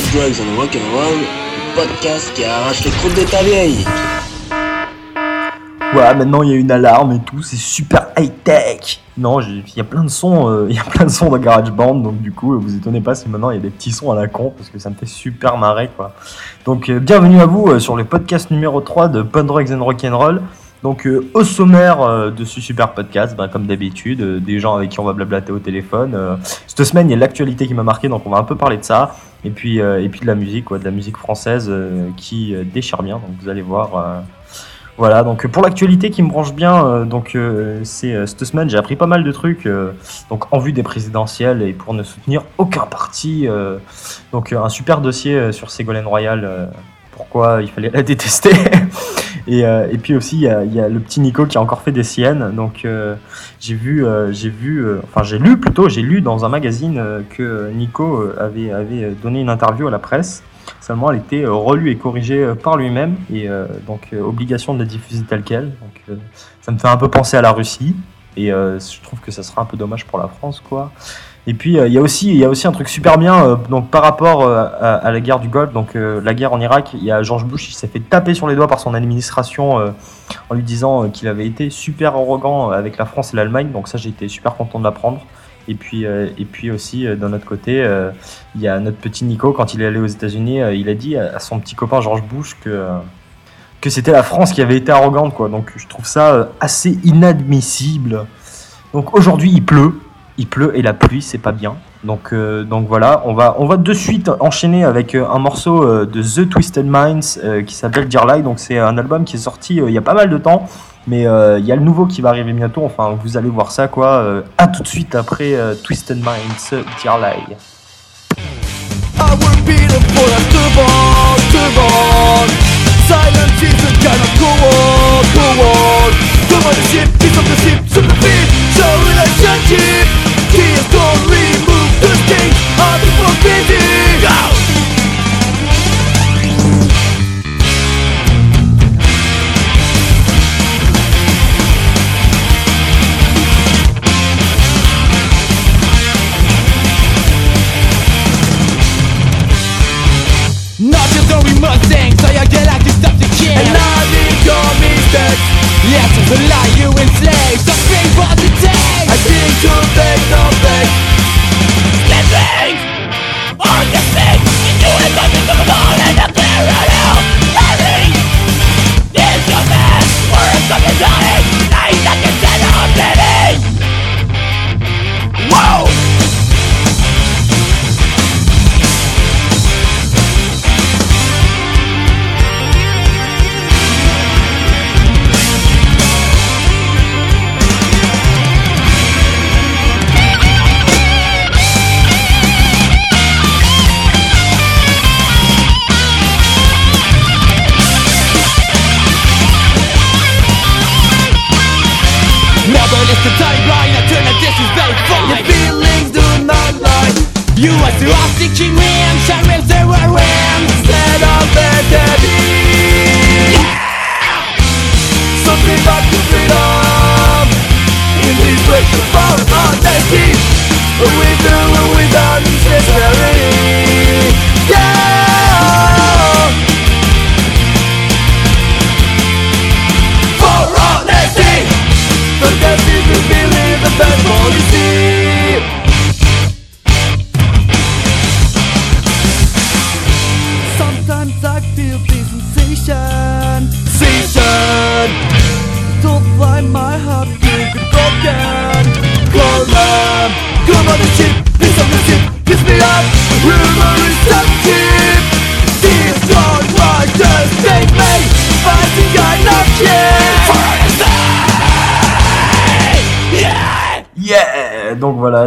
Drugs Rock'n'Roll, podcast qui arrache les croûtes de ta vieille. Ouais, maintenant il y a une alarme et tout, c'est super high tech. Non, il y a plein de sons, euh, y a plein de sons dans GarageBand, donc du coup, vous étonnez pas si maintenant il y a des petits sons à la con parce que ça me fait super marrer quoi. Donc euh, bienvenue à vous euh, sur le podcast numéro 3 de Punk Drugs and Rock'n'Roll. Donc euh, au sommaire euh, de ce super podcast, bah, comme d'habitude, euh, des gens avec qui on va blablater au téléphone. Cette semaine, il y a l'actualité qui m'a marqué, donc on va un peu parler de ça. Et puis, et puis de la musique, quoi, de la musique française qui déchire bien. Donc vous allez voir. voilà, donc pour l'actualité qui me branche bien, donc c'est cette semaine j'ai appris pas mal de trucs, donc en vue des présidentielles et pour ne soutenir aucun parti, donc un super dossier sur Ségolène Royal, pourquoi il fallait la détester, et, euh, et puis aussi il y, a, y a le petit Nico qui a encore fait des siennes, donc euh, j'ai vu, euh, j'ai vu, enfin j'ai lu plutôt, j'ai lu dans un magazine que Nico avait, avait donné une interview à la presse. Seulement, elle était relue et corrigée par lui-même, et donc obligation de la diffuser telle quelle. Donc, ça me fait un peu penser à la Russie, et je trouve que ça sera un peu dommage pour la France, quoi. Et puis euh, il y a aussi y a aussi un truc super bien euh, donc par rapport euh, à, la guerre du Golfe donc la guerre en Irak il y a George Bush il s'est fait taper sur les doigts par son administration en lui disant qu'il avait été super arrogant avec la France et l'Allemagne donc ça j'ai été super content de l'apprendre. Et puis et puis aussi d'un autre côté il y a notre petit Nico quand il est allé aux États-Unis il a dit à, son petit copain George Bush que que c'était la France qui avait été arrogante quoi. Donc je trouve ça assez inadmissible. Donc aujourd'hui il pleut il pleut et la pluie c'est pas bien. Donc euh, donc voilà on va on va de suite enchaîner avec euh, un morceau euh, de The Twisted Minds qui s'appelle Dear Lie donc c'est un album qui est sorti il y a pas mal de temps mais il y a le nouveau qui va arriver bientôt. Enfin vous allez voir ça quoi. À tout de suite après Twisted Minds Dear Lie I will be the the ship, the ship, relationship. Tears don't remove the sting of the forbidden. Go! Not just going Mustangs, so you get like to kid And I need your mistakes Yes, it's a lie you enslave Watching me and sharing the world, in Instead of the dead! Something back to freedom In these places for our days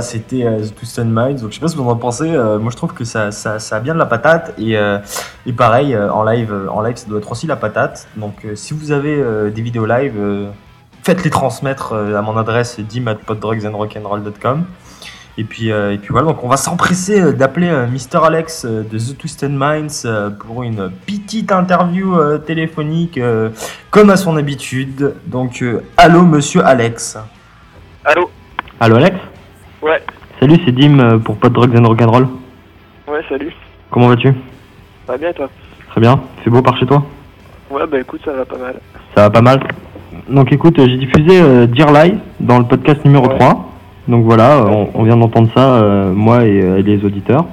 c'était euh, The Twisted Minds. Donc je sais pas ce que vous en pensez. euh, moi je trouve que ça, ça, ça a bien de la patate. Et, euh, et pareil, euh, en live, euh, en live, ça doit être aussi la patate. Donc euh, si vous avez euh, des vidéos live, euh, faites-les transmettre euh, à mon adresse dim@poddrugsandrock'n'roll.com. Et puis, euh, et puis voilà, donc on va s'empresser euh, d'appeler euh, Mr. Alex euh, de The Twisted Minds euh, pour une petite interview euh, téléphonique euh, comme à son habitude. Donc, euh, allô monsieur Alex. Allô Allô Alex? Ouais, Salut, c'est Dim euh, pour Pod Drugs and Rock'n'Roll. ouais, salut. Comment vas-tu? Ça va bien toi? Très bien. C'est beau par chez toi? Ouais bah écoute ça va pas mal. Ça va pas mal. Donc écoute, j'ai diffusé euh, Dear Lie dans le podcast numéro Ouais. 3. Donc voilà, euh, on, on vient d'entendre ça, euh, moi et, euh, les auditeurs.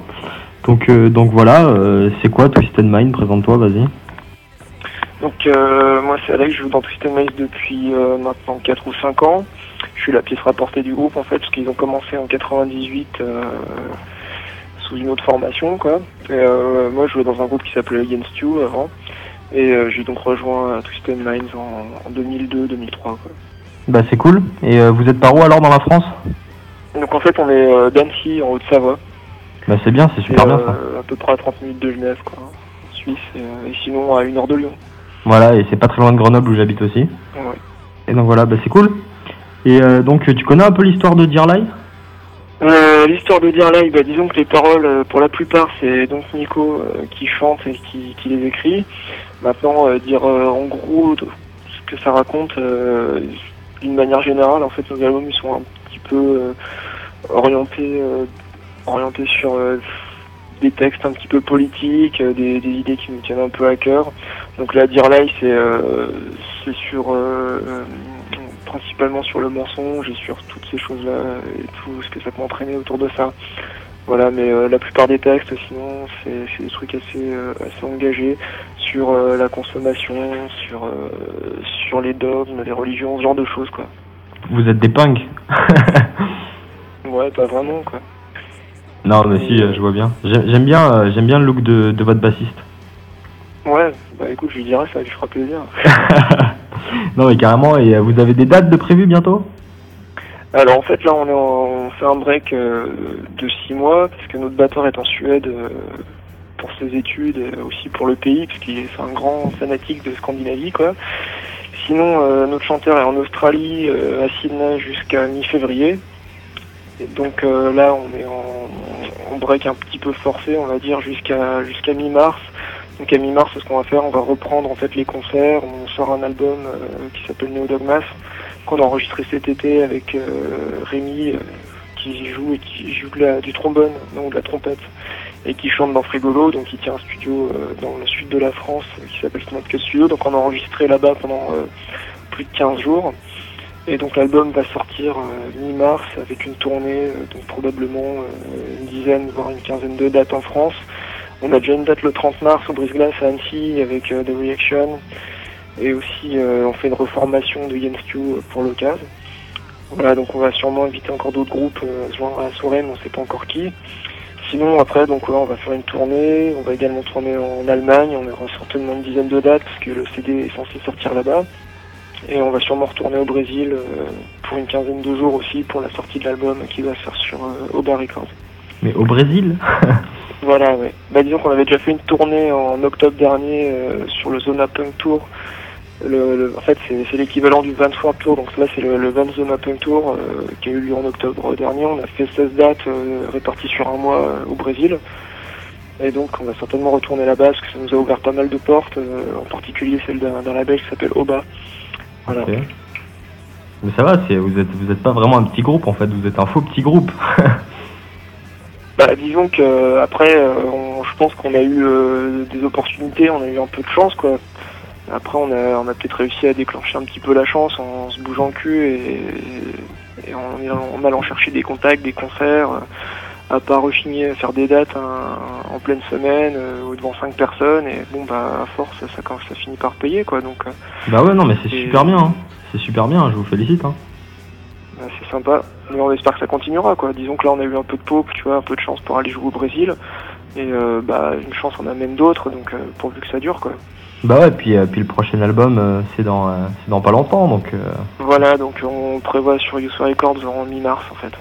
Donc, euh, donc voilà, euh, c'est quoi Twisted Mind Présente-toi, vas-y. Donc euh, moi c'est Alex, je joue dans Twisted Maze depuis maintenant 4 ou 5 ans. Je suis la pièce rapportée du groupe en fait parce qu'ils ont commencé en 98 euh, sous une autre formation quoi. Et, euh, moi je jouais dans un groupe qui s'appelait Against You avant. Et euh, j'ai donc rejoint Twisted Minds en, en 2002-2003 quoi. Bah c'est cool. Et vous êtes par où alors dans la France? Donc en fait on est d'Annecy en Haute-Savoie. Bah c'est bien, c'est super Et, bien ça. à peu près à 30 minutes de Genève quoi. En Suisse et, et sinon à une heure de Lyon. Voilà, et c'est pas très loin de Grenoble où j'habite aussi. Ouais. Et donc voilà, bah c'est cool. Et euh, donc tu connais un peu l'histoire de Dear Lie Euh, L'histoire de Dear Live, bah, disons que les paroles, euh, pour la plupart, c'est donc Nico euh, qui chante et qui, qui les écrit. Maintenant, dire en gros ce que ça raconte, d'une manière générale, en fait, nos albums ils sont un petit peu orientés, orientés sur des textes un petit peu politiques, des, idées qui nous tiennent un peu à cœur. Donc là, Dear Live, c'est euh, sur principalement sur le mensonge et sur toutes ces choses-là et tout ce que ça peut entraîner autour de ça. Voilà, mais euh, la plupart des textes, sinon, c'est des trucs assez, euh, assez engagés sur euh, la consommation, sur, sur les dogmes, les religions, ce genre de choses, quoi. Vous êtes des punks Ouais, pas vraiment, quoi. Non mais si, je vois bien. J'ai- J'aime bien, j'aime bien le look de, de votre bassiste. Ouais, bah écoute, je lui dirais, ça lui fera plaisir. non mais carrément, et euh, vous avez des dates de prévues bientôt? Alors en fait là on, est en- fait un break euh, de six mois parce que notre batteur est en Suède euh, pour ses études et aussi pour le pays parce est un grand fanatique de Scandinavie quoi. Sinon notre chanteur est en Australie à Sydney jusqu'à mi-février. Et donc là on est en, en break un petit peu forcé on va dire jusqu'à jusqu'à mi-mars. Donc à mi-mars ce qu'on va faire on va reprendre en fait les concerts, on sort un album euh, qui s'appelle Neodogmas qu'on a enregistré cet été avec euh, Rémi euh, qui joue et qui joue du trombone, non de la trompette, et qui chante dans Frigolo, donc il tient un studio euh, dans le sud de la France qui s'appelle Smart Cut Studio, donc on a enregistré là-bas pendant plus de 15 jours. Et donc l'album va sortir mi-mars avec une tournée, donc probablement une dizaine, voire une quinzaine de dates en France. On a déjà une date le 30 mars au Brise-Glace à Annecy avec euh, The Reaction. Et aussi, euh, on fait une reformation de Against You pour l'occasion. Voilà, donc on va sûrement inviter encore d'autres groupes euh, à se joindre à la soirée, mais on sait pas encore qui. Sinon, après, donc ouais, on va faire une tournée. On va également tourner en Allemagne. On aura certainement une dizaine de dates parce que le CD est censé sortir là-bas. Et on va sûrement retourner au Brésil euh, pour une quinzaine de jours aussi pour la sortie de l'album qui va se faire sur euh, Oba Records. Mais au Brésil Voilà, ouais. Bah, disons qu'on avait déjà fait une tournée en octobre dernier euh, sur le Zona Punk Tour. Le, le- en fait, c'est l'équivalent du Vans Warped Tour, donc là, c'est le, le Vans Zona Punk Tour euh, qui a eu lieu en octobre dernier. On a fait 16 dates euh, réparties sur un mois euh, au Brésil. Et donc, on va certainement retourner là-bas parce que ça nous a ouvert pas mal de portes, en particulier celle d'un label qui s'appelle Oba. Voilà. Mais ça va, vous êtes, vous êtes pas vraiment un petit groupe en fait, vous êtes un faux petit groupe. Bah, disons que euh, après, euh, on- je pense qu'on a eu euh, des opportunités, on a eu un peu de chance, quoi. Après, on a, on a peut-être réussi à déclencher un petit peu la chance en se bougeant le cul et, et en, allant- en allant chercher des contacts, des concerts, à pas rechigner à faire des dates hein, en pleine semaine euh, ou devant cinq personnes. Et bon, bah, à force, ça, ça finit par payer, quoi. Donc, bah ouais, non mais c'est super bien, hein. c'est super bien, je vous félicite. Hein. C'est sympa. Mais on espère que ça continuera, quoi. Disons que là, on a eu un peu de paupe, tu vois, un peu de chance pour aller jouer au Brésil. Et euh, bah, une chance, on amène d'autres, donc euh, pourvu que ça dure, quoi. Bah ouais, puis, euh, puis le prochain album c'est dans, c'est dans pas longtemps, donc euh, Voilà, donc on prévoit sur Youth Records en mi-mars, en fait.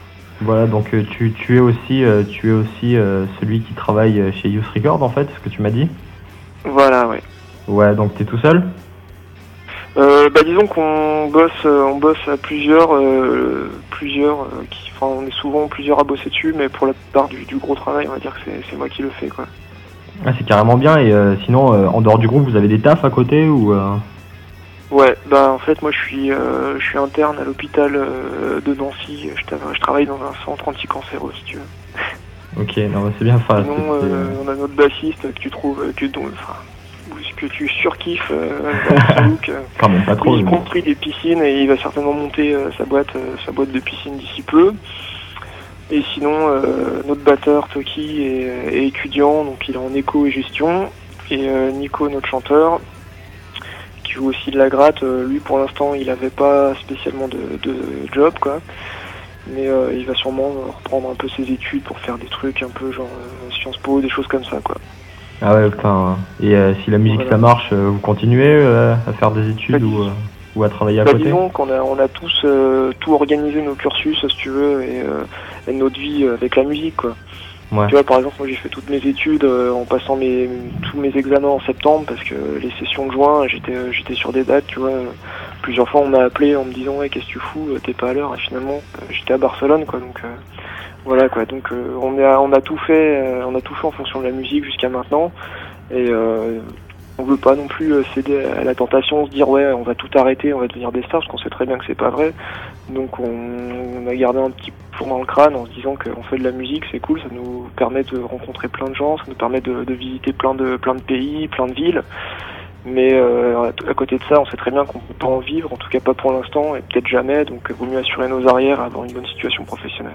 voilà, donc tu, tu es aussi, euh, tu es aussi celui qui travaille chez Youth Record en fait, ce que tu m'as dit? Voilà, ouais. Ouais, donc t'es tout seul? Euh, bah disons qu'on bosse, euh, on bosse à plusieurs, euh, plusieurs, euh, qui, enfin on est souvent plusieurs à bosser dessus, mais pour la plupart du, du gros travail, on va dire que c'est- moi qui le fais, quoi. Ah, c'est carrément bien, et euh, sinon, euh, en dehors du groupe, vous avez des tafs à côté ou euh, Ouais, bah en fait moi je suis, euh, je suis interne à l'hôpital de Nancy. Je, je travaille dans un centre anticancéreux, si tu veux. Ok, non, mais c'est bien. Enfin, Sinon, on a notre bassiste que tu trouves, que, enfin, que tu surkiffes euh, dans son look. euh. Pas trop. il construit des piscines et il va certainement monter euh, sa boîte, sa boîte de piscine d'ici peu. Et sinon, notre batteur Toki est, est étudiant, donc il est en éco et gestion. Et Nico, notre chanteur, qui joue aussi de la gratte, lui pour l'instant il n'avait pas spécialement de, de job quoi. Mais euh, il va sûrement reprendre un peu ses études pour faire des trucs un peu genre euh, Sciences Po, des choses comme ça quoi. Ah ouais, putain. Et euh, si la musique Voilà. ça marche, euh, vous continuez euh, à faire des études Bah, ou, ou à travailler à Bah, côté disons qu'on a, on a tous tout organisé nos cursus, si tu veux, et, euh, et notre vie avec la musique, quoi. Tu vois, par exemple, moi j'ai fait toutes mes études euh, en passant mes, tous mes examens en septembre parce que les sessions de juin, j'étais, euh, j'étais sur des dates, tu vois. Plusieurs fois, on m'a appelé en me disant, ouais, qu'est-ce que tu fous, euh, t'es pas à l'heure, et finalement, euh, j'étais à Barcelone, quoi. Donc, euh, voilà, quoi. Donc, on a, on a tout fait, on a tout fait en fonction de la musique jusqu'à maintenant, et on veut pas non plus euh, céder à la tentation, se dire, ouais, on va tout arrêter, on va devenir des stars, parce qu'on sait très bien que c'est pas vrai. Donc, on, on a gardé un petit four dans le crâne en se disant qu'on fait de la musique, c'est cool, ça nous permet de rencontrer plein de gens, ça nous permet de, de visiter plein de, plein de pays, plein de villes. Mais euh, à- côté de ça, on sait très bien qu'on peut pas en vivre, en tout cas pas pour l'instant, et peut-être jamais, donc il vaut mieux assurer nos arrières, avoir une bonne situation professionnelle.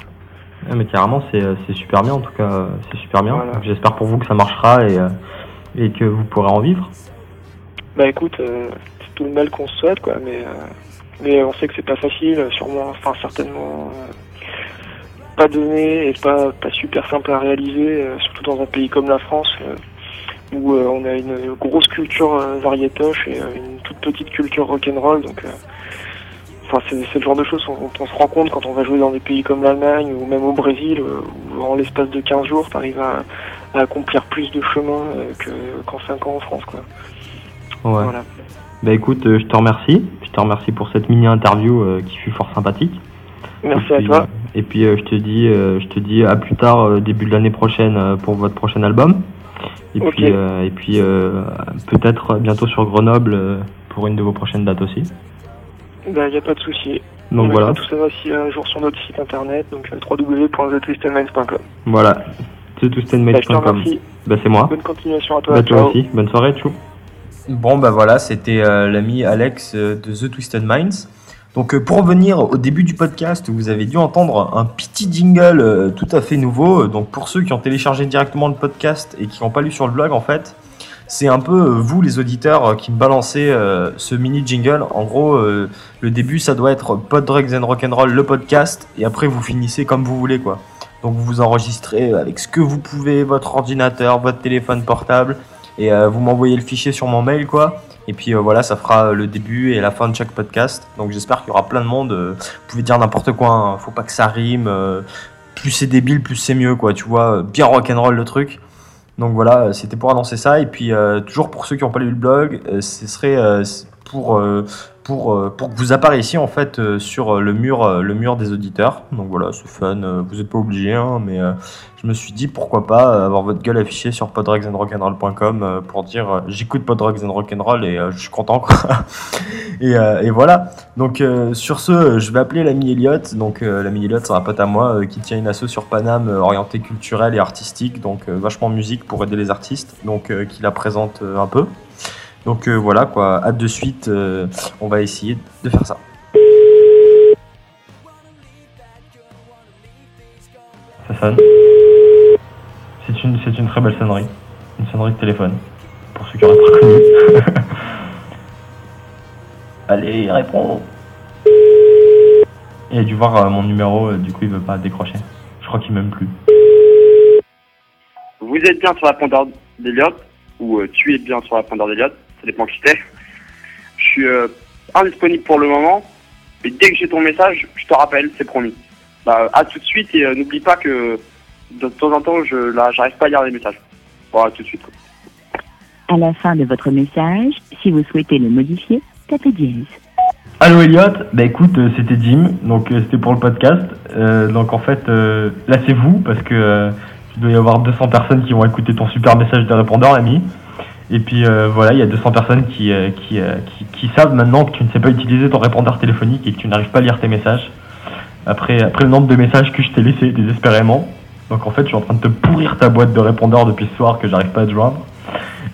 Ouais, mais carrément, c'est euh, super bien en tout cas. euh, C'est super bien. Voilà. J'espère pour vous que ça marchera et, euh, et que vous pourrez en vivre. Bah écoute, euh, c'est tout le mal qu'on se souhaite, quoi, mais, euh, mais on sait que c'est pas facile, sûrement, enfin certainement euh, pas donné et pas, pas super simple à réaliser, surtout dans un pays comme la France, où on a une grosse culture euh, variétoche et une toute petite culture rock'n'roll, donc enfin c'est le genre de choses dont on se rend compte quand on va jouer dans des pays comme l'Allemagne ou même au Brésil, où en l'espace de 15 jours, t'arrives à, à accomplir plus de chemin euh, que qu'en 5 ans en France, quoi. Ouais. Voilà. Bah écoute, euh, je te remercie. Je te remercie pour cette mini interview euh, qui fut fort sympathique. Merci à toi. et puis je te dis, je te dis à plus tard, début de l'année prochaine pour votre prochain album. Et puis, euh, et puis euh, peut-être bientôt sur Grenoble euh, pour une de vos prochaines dates aussi. Bah, y a pas de souci. Donc On voilà, tout ça aussi un jour sur notre site internet, donc www.thetwisted.com. voilà. C'est Bah. Bah c'est moi. Bonne continuation à toi. Bah toi Ciao. aussi. Bonne soirée, tchou. Bon, bah voilà, c'était euh, l'ami Alex euh, de The Twisted Minds. Donc, euh, pour revenir au début du podcast, vous avez dû entendre un petit jingle euh, tout à fait nouveau. Donc, pour ceux qui ont téléchargé directement le podcast et qui n'ont pas lu sur le blog, en fait, c'est un peu euh, vous, les auditeurs, euh, qui me balancez euh, ce mini jingle. En gros, euh, le début, ça doit être Pod Drugs and Rock'n'Roll, le podcast, et après, vous finissez comme vous voulez, quoi. Donc, vous vous enregistrez avec ce que vous pouvez, votre ordinateur, votre téléphone portable, et euh, vous m'envoyez le fichier sur mon mail, quoi. Et puis euh, voilà, ça fera le début et la fin de chaque podcast. Donc j'espère qu'il y aura plein de monde. euh, vous pouvez dire n'importe quoi, hein, faut pas que ça rime. plus c'est débile, plus c'est mieux, quoi. Tu vois, bien rock'n'roll le truc. Donc voilà, c'était pour annoncer ça. Et puis toujours pour ceux qui n'ont pas lu le blog, ce serait pour, euh, pour, euh, pour que vous apparaissiez en fait euh, sur le mur, le mur des auditeurs. Donc voilà, c'est fun. vous n'êtes pas obligé, hein, mais je me suis dit pourquoi pas avoir votre gueule affichée sur podrugsandrock'n'roll.com pour dire j'écoute Podrugs et je suis content et, et voilà. Donc sur ce, je vais appeler l'ami Elliot. Donc l'ami Elliot, c'est un pote à moi qui tient une asso sur Paname orientée culturelle et artistique, donc vachement musique pour aider les artistes, donc qui la présente un peu. Donc euh, voilà quoi, hâte de suite, euh, on va essayer de faire ça. Ça sonne. C'est une, c'est une très belle sonnerie. Une sonnerie de téléphone. Pour ceux qui auraient pas connu. Allez, réponds. Il a dû voir euh, mon numéro, euh, du coup il veut pas décrocher. Je crois qu'il m'aime plus. Vous êtes bien sur la répondeur d'Eliott, ou euh, tu es bien sur la répondeur d'Eliott, ça dépend qui t'es. Je suis euh, indisponible pour le moment, mais dès que j'ai ton message, je te rappelle, c'est promis. Bah, à tout de suite et euh, n'oublie pas que de temps en temps, je là, j'arrive pas à lire les messages. Bon, à tout de suite. quoi. À la fin de votre message, si vous souhaitez le modifier, tapez dièse. Allô Elliot, bah écoute, euh, c'était Jim, donc euh, c'était pour le podcast. Euh, donc en fait, euh, là c'est vous, parce que euh, il doit y avoir 200 personnes qui vont écouter ton super message de répondeur, l'ami. Et puis euh, voilà, il y a 200 personnes qui, euh, qui, euh, qui, qui savent maintenant que tu ne sais pas utiliser ton répondeur téléphonique et que tu n'arrives pas à lire tes messages. Après, après le nombre de messages que je t'ai laissé désespérément. Donc en fait, je suis en train de te pourrir ta boîte de répondeur depuis ce soir que j'arrive pas à te joindre.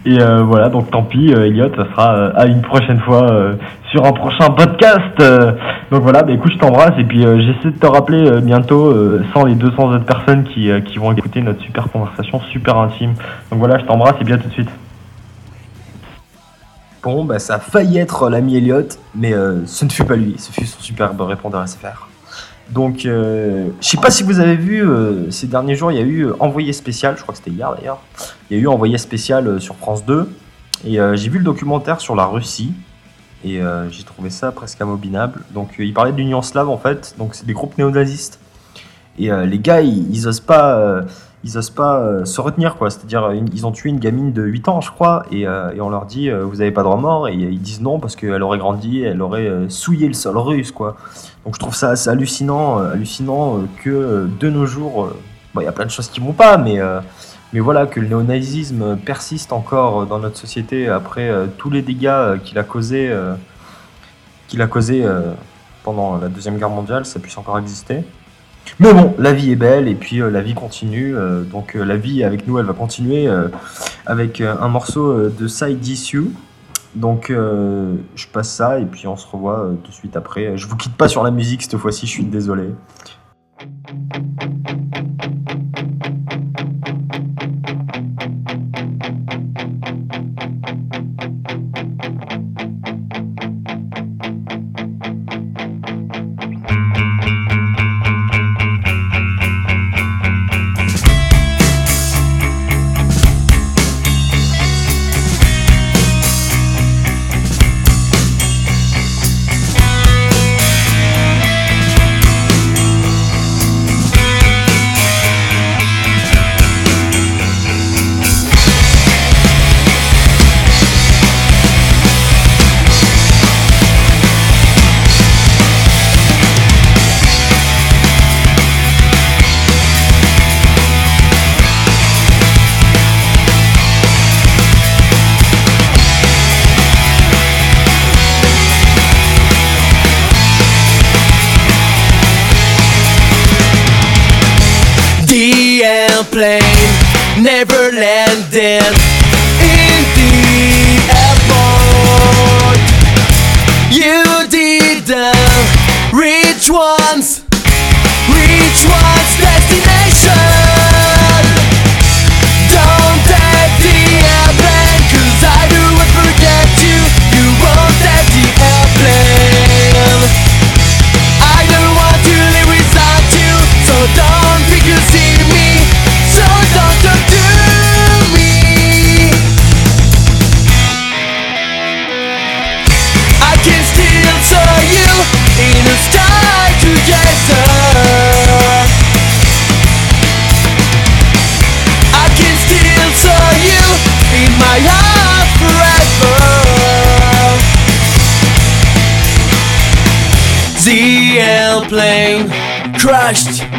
Et euh, voilà, donc tant pis, euh, Elliot, ça sera euh, à une prochaine fois sur un prochain podcast. Donc voilà, bah, écoute, je t'embrasse et puis j'essaie de te rappeler bientôt, sans les 200 autres personnes qui, qui vont écouter notre super conversation super intime. Donc voilà, je t'embrasse et bien tout de suite. Bon, bah ça a failli être l'ami Elliot, mais euh, ce ne fut pas lui, ce fut son superbe répondeur SFR. Donc, euh, je sais pas si vous avez vu, euh, ces derniers jours, il y a eu Envoyé spécial, je crois que c'était hier d'ailleurs, il y a eu Envoyé spécial sur France 2, et j'ai vu le documentaire sur la Russie, et j'ai trouvé ça presque abominable. Donc, il parlait de l'Union slave en fait, donc c'est des groupes néonazistes. Et les gars, ils, osent pas, ils osent pas euh, se retenir quoi. C'est-à-dire, une- ils ont tué une gamine de 8 ans, je crois, et, euh, on leur dit, euh, vous avez pas de remords, et ils disent non parce qu'elle aurait grandi, elle aurait euh, souillé le sol russe quoi. Donc je trouve ça assez hallucinant, euh, hallucinant euh, que euh, de nos jours, euh, il y a plein de choses qui vont pas, mais euh, mais voilà que le néonazisme persiste encore euh, dans notre société après euh, tous les dégâts euh, qu'il a causé, euh, qu'il a causé euh, pendant la deuxième guerre mondiale, ça puisse encore exister. Mais bon, la vie est belle et puis euh, la vie continue. euh, donc euh, la vie avec nous, elle va continuer avec un morceau de Side Issue. Donc je passe ça et puis on se revoit tout de suite après. Je vous quitte pas sur la musique cette fois-ci, je suis désolé. Airplane never landed plane crashed.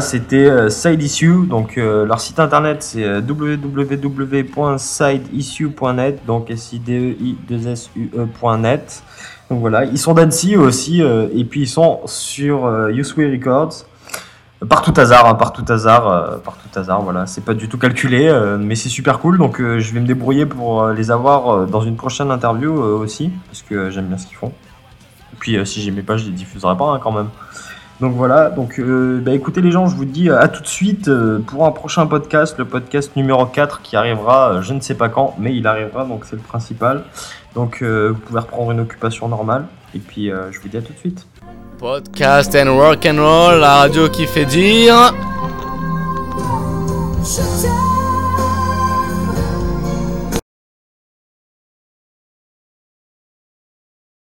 C'était euh, Side Issue. Donc euh, leur site internet c'est euh, www.sideissue.net, donc s i d e i 2 s u e.net. Donc voilà, ils sont d'Annecy aussi, et puis ils sont sur Usway Records. Par tout hasard, hein, par tout hasard, par tout hasard, voilà. C'est pas du tout calculé, mais c'est super cool. Donc je vais me débrouiller pour les avoir dans une prochaine interview aussi, parce que j'aime bien ce qu'ils font. Et puis si j'aimais pas, je les diffuserais pas hein, quand même. Donc voilà, donc euh, bah, écoutez les gens, je vous dis à tout de suite euh, pour un prochain podcast, le podcast numéro 4 qui arrivera, euh, je ne sais pas quand, mais il arrivera, donc c'est le principal. Donc euh, vous pouvez reprendre une occupation normale, et puis euh, je vous dis à tout de suite. Podcast and rock and roll, la radio qui fait dire.